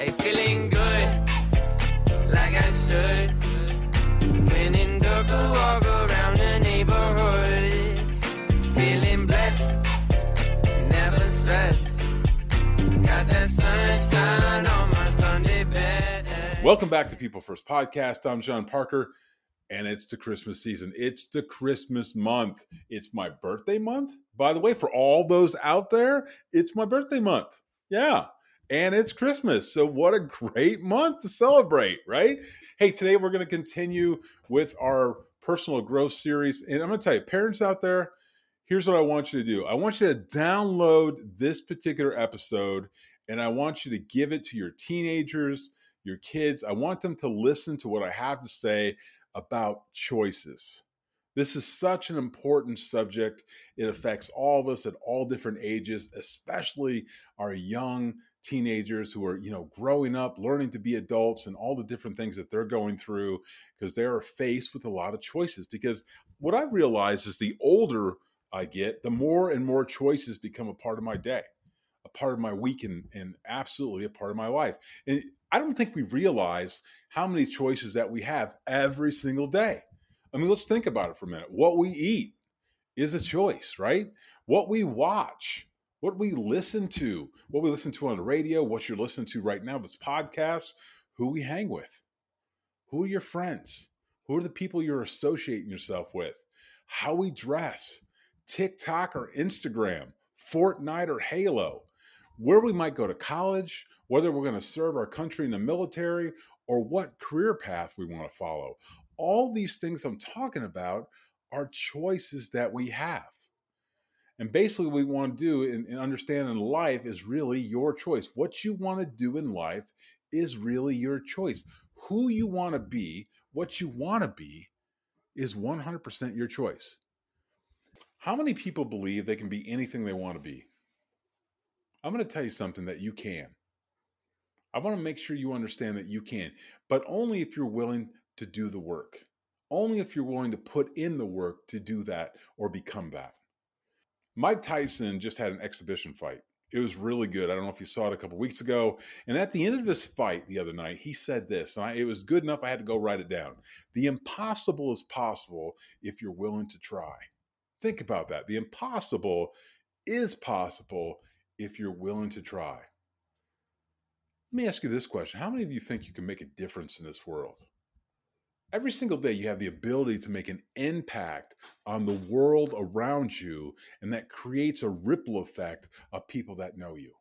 Hey, feeling good, like I should. When in dark, walk around the neighborhood. Feeling blessed, never stressed. Got that sunshine on my Sunday bed. Welcome back to People First Podcast. I'm John Parker, and it's the Christmas season. It's the Christmas month. It's my birthday month. By the way, for all those out there, it's my birthday month. Yeah. And it's Christmas. So, what a great month to celebrate, right? Hey, today we're going to continue with our personal growth series. And I'm going to tell you, parents out there, here's what I want you to do I want you to download this particular episode and I want you to give it to your teenagers, your kids. I want them to listen to what I have to say about choices. This is such an important subject. It affects all of us at all different ages, especially our young teenagers who are, you know, growing up, learning to be adults and all the different things that they're going through because they are faced with a lot of choices. Because what I realize is the older I get, the more and more choices become a part of my day, a part of my week, and, and absolutely a part of my life. And I don't think we realize how many choices that we have every single day. I mean, let's think about it for a minute. What we eat is a choice, right? What we watch, what we listen to, what we listen to on the radio, what you're listening to right now, this podcast, who we hang with, who are your friends, who are the people you're associating yourself with, how we dress, TikTok or Instagram, Fortnite or Halo, where we might go to college, whether we're going to serve our country in the military, or what career path we want to follow. All these things I'm talking about are choices that we have. And basically, what we want to do and, and understand in life is really your choice. What you want to do in life is really your choice. Who you want to be, what you want to be, is 100% your choice. How many people believe they can be anything they want to be? I'm going to tell you something that you can. I want to make sure you understand that you can, but only if you're willing to do the work. Only if you're willing to put in the work to do that or become that. Mike Tyson just had an exhibition fight. It was really good. I don't know if you saw it a couple weeks ago. And at the end of his fight the other night, he said this, and I, it was good enough I had to go write it down. The impossible is possible if you're willing to try. Think about that. The impossible is possible if you're willing to try. Let me ask you this question How many of you think you can make a difference in this world? Every single day, you have the ability to make an impact on the world around you, and that creates a ripple effect of people that know you.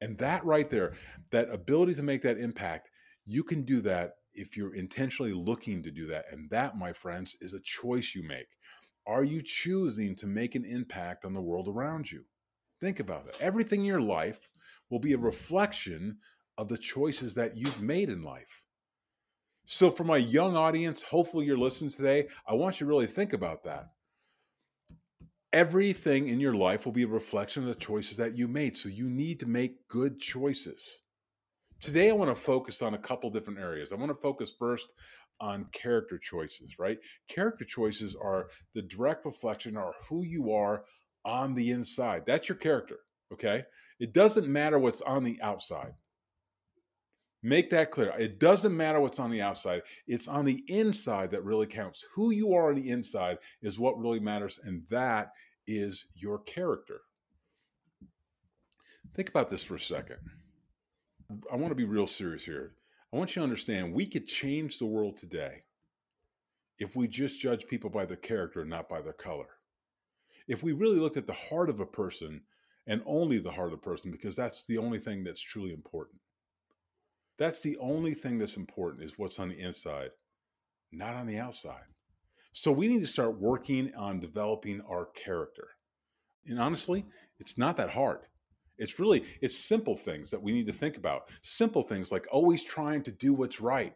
And that right there, that ability to make that impact, you can do that if you're intentionally looking to do that. And that, my friends, is a choice you make. Are you choosing to make an impact on the world around you? Think about it. Everything in your life will be a reflection of the choices that you've made in life. So, for my young audience, hopefully you're listening today, I want you to really think about that. Everything in your life will be a reflection of the choices that you made. So, you need to make good choices. Today, I want to focus on a couple different areas. I want to focus first on character choices, right? Character choices are the direct reflection of who you are on the inside. That's your character, okay? It doesn't matter what's on the outside. Make that clear. It doesn't matter what's on the outside. It's on the inside that really counts. Who you are on the inside is what really matters, and that is your character. Think about this for a second. I want to be real serious here. I want you to understand we could change the world today if we just judge people by their character, and not by their color. If we really looked at the heart of a person and only the heart of a person, because that's the only thing that's truly important. That's the only thing that's important is what's on the inside, not on the outside. So we need to start working on developing our character. And honestly, it's not that hard. It's really it's simple things that we need to think about. Simple things like always trying to do what's right.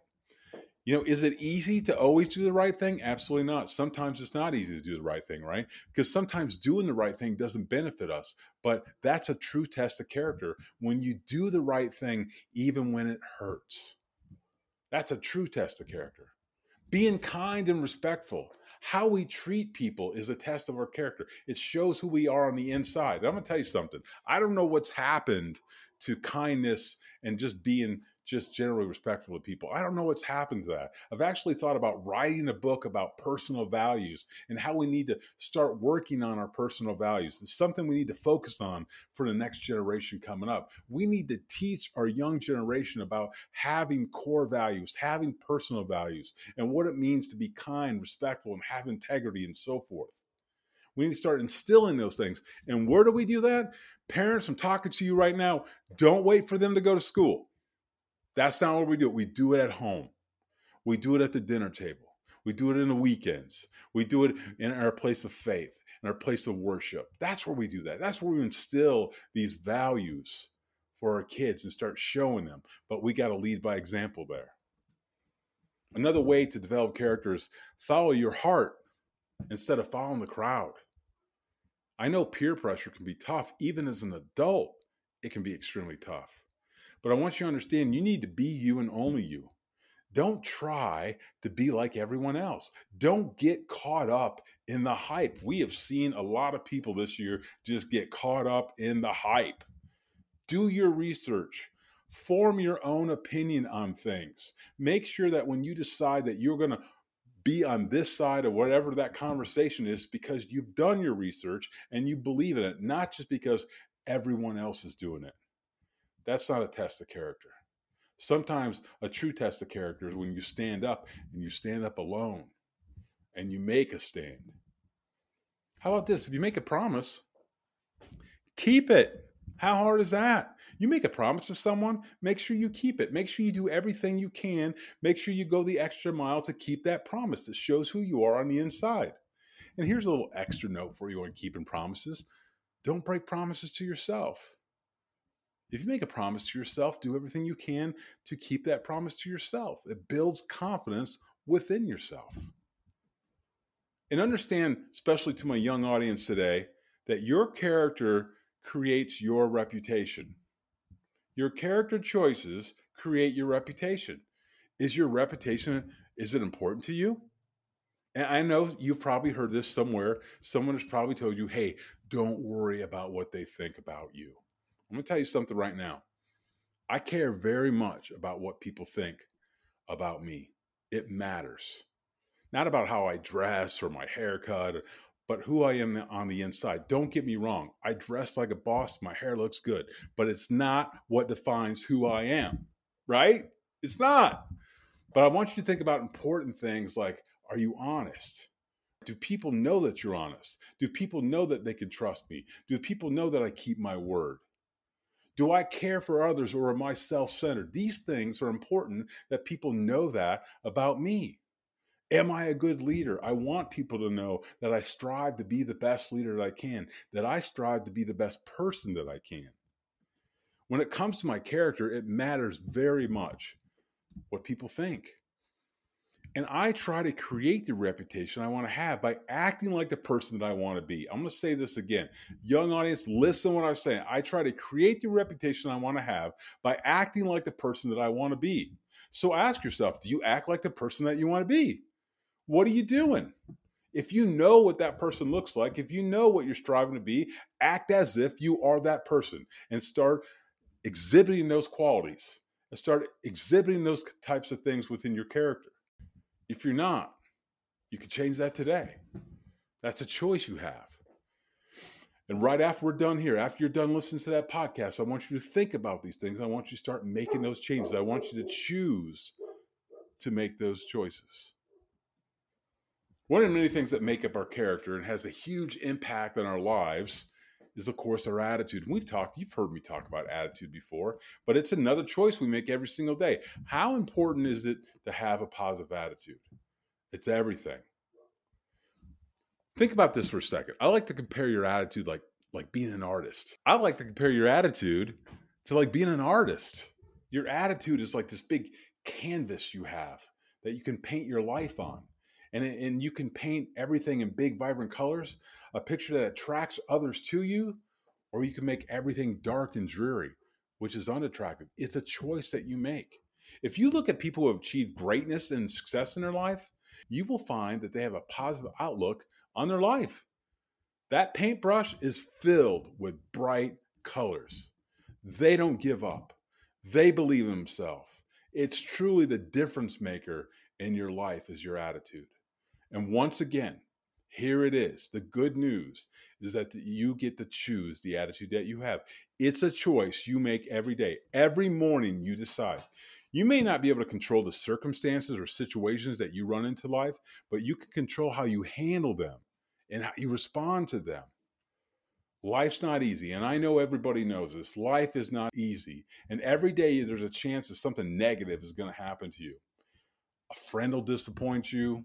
You know, is it easy to always do the right thing? Absolutely not. Sometimes it's not easy to do the right thing, right? Because sometimes doing the right thing doesn't benefit us. But that's a true test of character when you do the right thing, even when it hurts. That's a true test of character. Being kind and respectful. How we treat people is a test of our character. It shows who we are on the inside. I'm going to tell you something. I don't know what's happened to kindness and just being just generally respectful to people. I don't know what's happened to that. I've actually thought about writing a book about personal values and how we need to start working on our personal values. It's something we need to focus on for the next generation coming up. We need to teach our young generation about having core values, having personal values, and what it means to be kind, respectful, and have integrity and so forth. We need to start instilling those things. And where do we do that? Parents, I'm talking to you right now. Don't wait for them to go to school. That's not what we do. We do it at home. We do it at the dinner table. We do it in the weekends. We do it in our place of faith, in our place of worship. That's where we do that. That's where we instill these values for our kids and start showing them. But we got to lead by example there. Another way to develop characters follow your heart instead of following the crowd. I know peer pressure can be tough. Even as an adult, it can be extremely tough. But I want you to understand you need to be you and only you. Don't try to be like everyone else. Don't get caught up in the hype. We have seen a lot of people this year just get caught up in the hype. Do your research. Form your own opinion on things. Make sure that when you decide that you're going to be on this side of whatever that conversation is because you've done your research and you believe in it, not just because everyone else is doing it. That's not a test of character. Sometimes a true test of character is when you stand up and you stand up alone and you make a stand. How about this? If you make a promise, keep it. How hard is that? You make a promise to someone, make sure you keep it. Make sure you do everything you can. Make sure you go the extra mile to keep that promise. It shows who you are on the inside. And here's a little extra note for you on keeping promises don't break promises to yourself. If you make a promise to yourself, do everything you can to keep that promise to yourself. It builds confidence within yourself. And understand, especially to my young audience today, that your character creates your reputation. Your character choices create your reputation. Is your reputation is it important to you? And I know you've probably heard this somewhere. Someone has probably told you, "Hey, don't worry about what they think about you." I'm going to tell you something right now. I care very much about what people think about me. It matters. Not about how I dress or my haircut, but who I am on the inside. Don't get me wrong. I dress like a boss. My hair looks good, but it's not what defines who I am, right? It's not. But I want you to think about important things like are you honest? Do people know that you're honest? Do people know that they can trust me? Do people know that I keep my word? Do I care for others or am I self centered? These things are important that people know that about me. Am I a good leader? I want people to know that I strive to be the best leader that I can, that I strive to be the best person that I can. When it comes to my character, it matters very much what people think. And I try to create the reputation I want to have by acting like the person that I want to be. I'm going to say this again. Young audience, listen to what I'm saying. I try to create the reputation I want to have by acting like the person that I want to be. So ask yourself do you act like the person that you want to be? What are you doing? If you know what that person looks like, if you know what you're striving to be, act as if you are that person and start exhibiting those qualities and start exhibiting those types of things within your character. If you're not, you can change that today. That's a choice you have. And right after we're done here, after you're done listening to that podcast, I want you to think about these things. I want you to start making those changes. I want you to choose to make those choices. One of the many things that make up our character and has a huge impact on our lives is, of course, our attitude. We've talked, you've heard me talk about attitude before, but it's another choice we make every single day. How important is it to have a positive attitude? It's everything. Think about this for a second. I like to compare your attitude like like being an artist. I like to compare your attitude to like being an artist. Your attitude is like this big canvas you have that you can paint your life on and, and you can paint everything in big, vibrant colors, a picture that attracts others to you, or you can make everything dark and dreary, which is unattractive. It's a choice that you make. If you look at people who have achieved greatness and success in their life, you will find that they have a positive outlook on their life. That paintbrush is filled with bright colors. They don't give up. They believe in themselves. It's truly the difference maker in your life is your attitude. And once again, here it is. The good news is that you get to choose the attitude that you have. It's a choice you make every day. Every morning you decide. You may not be able to control the circumstances or situations that you run into life, but you can control how you handle them and how you respond to them. Life's not easy. And I know everybody knows this. Life is not easy. And every day there's a chance that something negative is going to happen to you. A friend will disappoint you.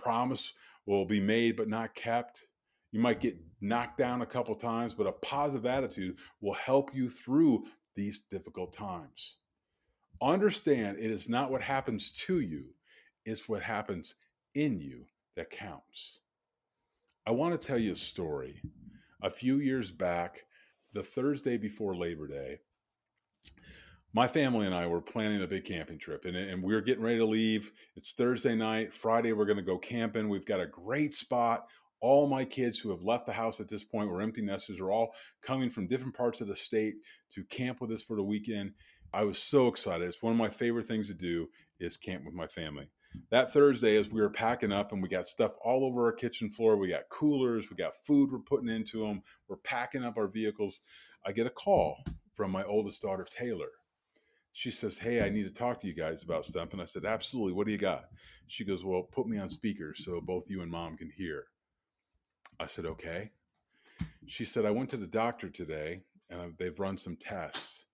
Promise will be made but not kept. You might get knocked down a couple times, but a positive attitude will help you through these difficult times. Understand it is not what happens to you, it's what happens in you that counts. I want to tell you a story. A few years back, the Thursday before Labor Day, my family and I were planning a big camping trip, and, and we are getting ready to leave. It's Thursday night. Friday, we're going to go camping. We've got a great spot. All my kids who have left the house at this point were empty nesters are all coming from different parts of the state to camp with us for the weekend. I was so excited. It's one of my favorite things to do is camp with my family. That Thursday, as we were packing up and we got stuff all over our kitchen floor, we got coolers, we got food we're putting into them, we're packing up our vehicles. I get a call from my oldest daughter, Taylor she says, Hey, I need to talk to you guys about stuff. And I said, Absolutely. What do you got? She goes, Well, put me on speaker so both you and mom can hear. I said, Okay. She said, I went to the doctor today and they've run some tests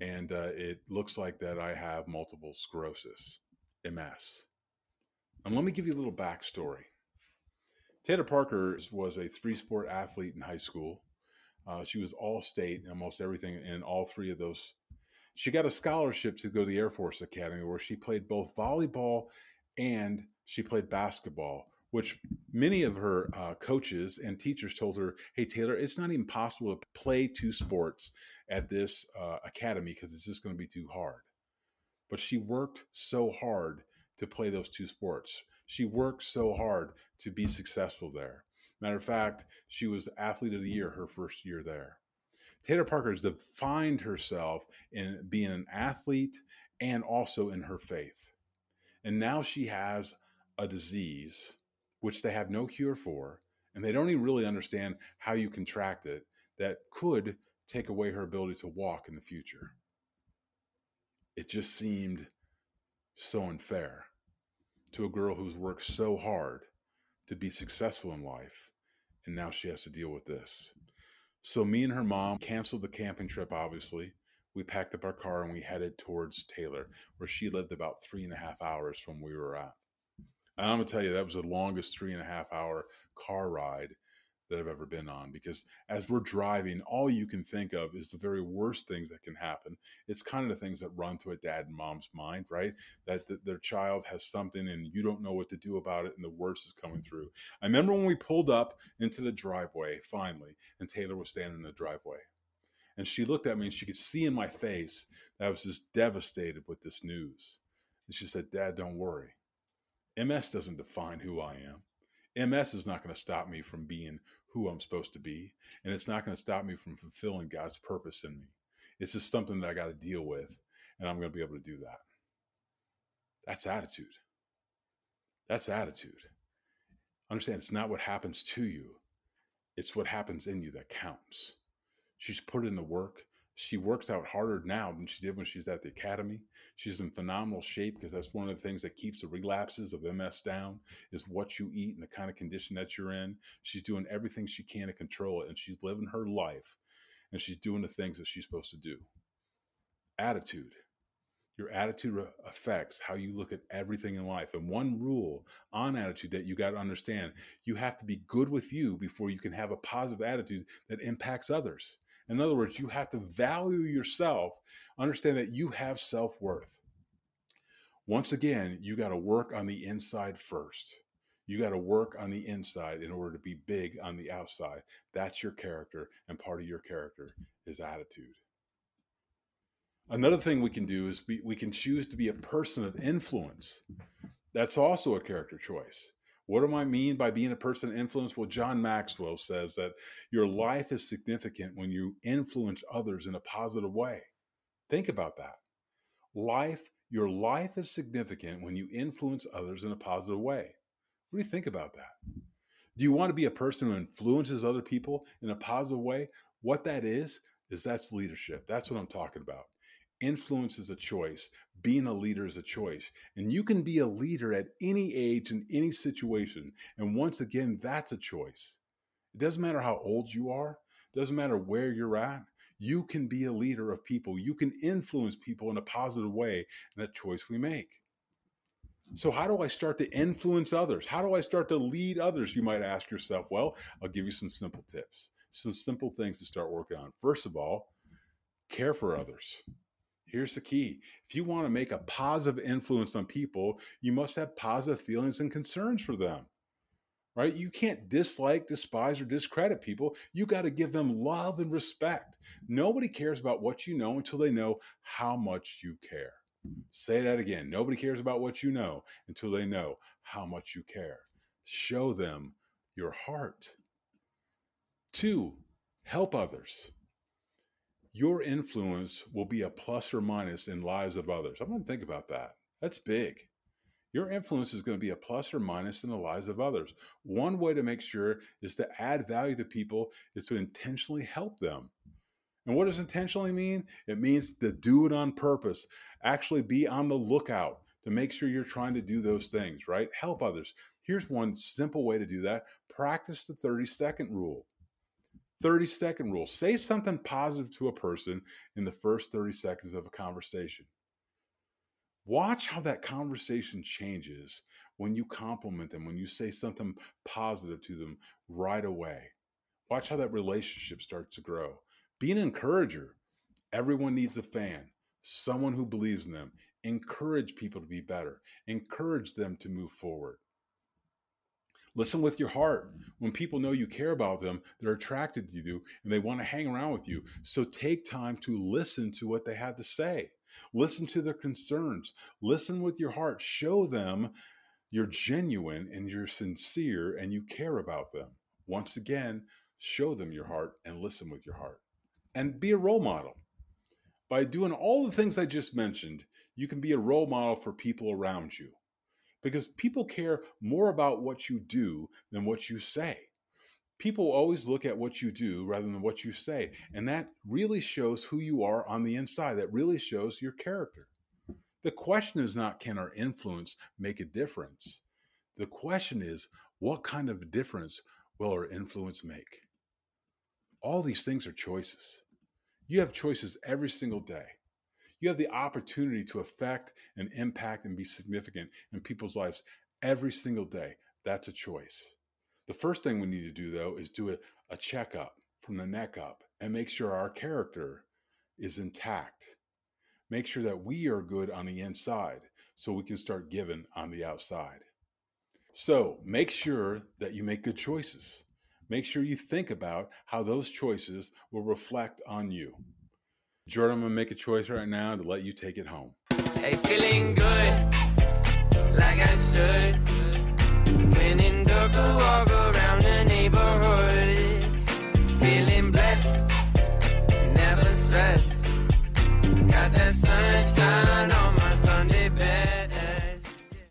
and uh, it looks like that I have multiple sclerosis, MS. And let me give you a little backstory. Taylor Parker was a three sport athlete in high school. Uh, she was all state in almost everything in all three of those she got a scholarship to go to the Air Force Academy where she played both volleyball and she played basketball, which many of her uh, coaches and teachers told her, Hey, Taylor, it's not even possible to play two sports at this uh, academy because it's just going to be too hard. But she worked so hard to play those two sports. She worked so hard to be successful there. Matter of fact, she was athlete of the year her first year there. Taylor Parker has defined herself in being an athlete and also in her faith. And now she has a disease which they have no cure for, and they don't even really understand how you contract it that could take away her ability to walk in the future. It just seemed so unfair to a girl who's worked so hard to be successful in life, and now she has to deal with this. So me and her mom canceled the camping trip, obviously. We packed up our car and we headed towards Taylor, where she lived about three and a half hours from where we were at. And I'm gonna tell you, that was the longest three and a half hour car ride that I've ever been on because as we're driving, all you can think of is the very worst things that can happen. It's kind of the things that run through a dad and mom's mind, right? That, that their child has something and you don't know what to do about it, and the worst is coming mm-hmm. through. I remember when we pulled up into the driveway finally, and Taylor was standing in the driveway. And she looked at me and she could see in my face that I was just devastated with this news. And she said, Dad, don't worry. MS doesn't define who I am. MS is not going to stop me from being who I'm supposed to be, and it's not going to stop me from fulfilling God's purpose in me. It's just something that I got to deal with, and I'm going to be able to do that. That's attitude. That's attitude. Understand, it's not what happens to you, it's what happens in you that counts. She's put in the work, she works out harder now than she did when she's at the academy. She's in phenomenal shape because that's one of the things that keeps the relapses of MS down is what you eat and the kind of condition that you're in. She's doing everything she can to control it and she's living her life and she's doing the things that she's supposed to do. Attitude. Your attitude affects how you look at everything in life. And one rule on attitude that you got to understand you have to be good with you before you can have a positive attitude that impacts others. In other words, you have to value yourself, understand that you have self worth. Once again, you got to work on the inside first. You got to work on the inside in order to be big on the outside. That's your character, and part of your character is attitude. Another thing we can do is be, we can choose to be a person of influence. That's also a character choice. What do I mean by being a person of influence? Well, John Maxwell says that your life is significant when you influence others in a positive way. Think about that. Life, your life is significant when you influence others in a positive way. What do you think about that? Do you want to be a person who influences other people in a positive way? What that is, is that's leadership. That's what I'm talking about. Influence is a choice. Being a leader is a choice. And you can be a leader at any age in any situation. And once again, that's a choice. It doesn't matter how old you are, it doesn't matter where you're at. You can be a leader of people. You can influence people in a positive way. And a choice we make. So, how do I start to influence others? How do I start to lead others? You might ask yourself. Well, I'll give you some simple tips, some simple things to start working on. First of all, care for others. Here's the key if you want to make a positive influence on people, you must have positive feelings and concerns for them. Right? You can't dislike, despise, or discredit people. You got to give them love and respect. Nobody cares about what you know until they know how much you care. Say that again. Nobody cares about what you know until they know how much you care. Show them your heart. Two, help others. Your influence will be a plus or minus in lives of others. I'm going to think about that. That's big. Your influence is going to be a plus or minus in the lives of others. One way to make sure is to add value to people is to intentionally help them. And what does intentionally mean? It means to do it on purpose. Actually, be on the lookout to make sure you're trying to do those things, right? Help others. Here's one simple way to do that practice the 30 second rule. 30 second rule. Say something positive to a person in the first 30 seconds of a conversation. Watch how that conversation changes when you compliment them, when you say something positive to them right away. Watch how that relationship starts to grow. Be an encourager. Everyone needs a fan, someone who believes in them. Encourage people to be better, encourage them to move forward. Listen with your heart. When people know you care about them, they're attracted to you and they want to hang around with you. So take time to listen to what they have to say. Listen to their concerns. Listen with your heart. Show them you're genuine and you're sincere and you care about them. Once again, show them your heart and listen with your heart. And be a role model. By doing all the things I just mentioned, you can be a role model for people around you because people care more about what you do than what you say. People always look at what you do rather than what you say. And that really shows who you are on the inside. That really shows your character. The question is not can our influence make a difference? The question is what kind of difference will our influence make? All these things are choices. You have choices every single day you have the opportunity to affect and impact and be significant in people's lives every single day. That's a choice. The first thing we need to do, though, is do a, a checkup from the neck up and make sure our character is intact. Make sure that we are good on the inside so we can start giving on the outside. So make sure that you make good choices. Make sure you think about how those choices will reflect on you. Jordan, I'm gonna make a choice right now to let you take it home. Hey, feeling good, like I should. Walk around the neighborhood. Feeling blessed, never stressed. Got that sunshine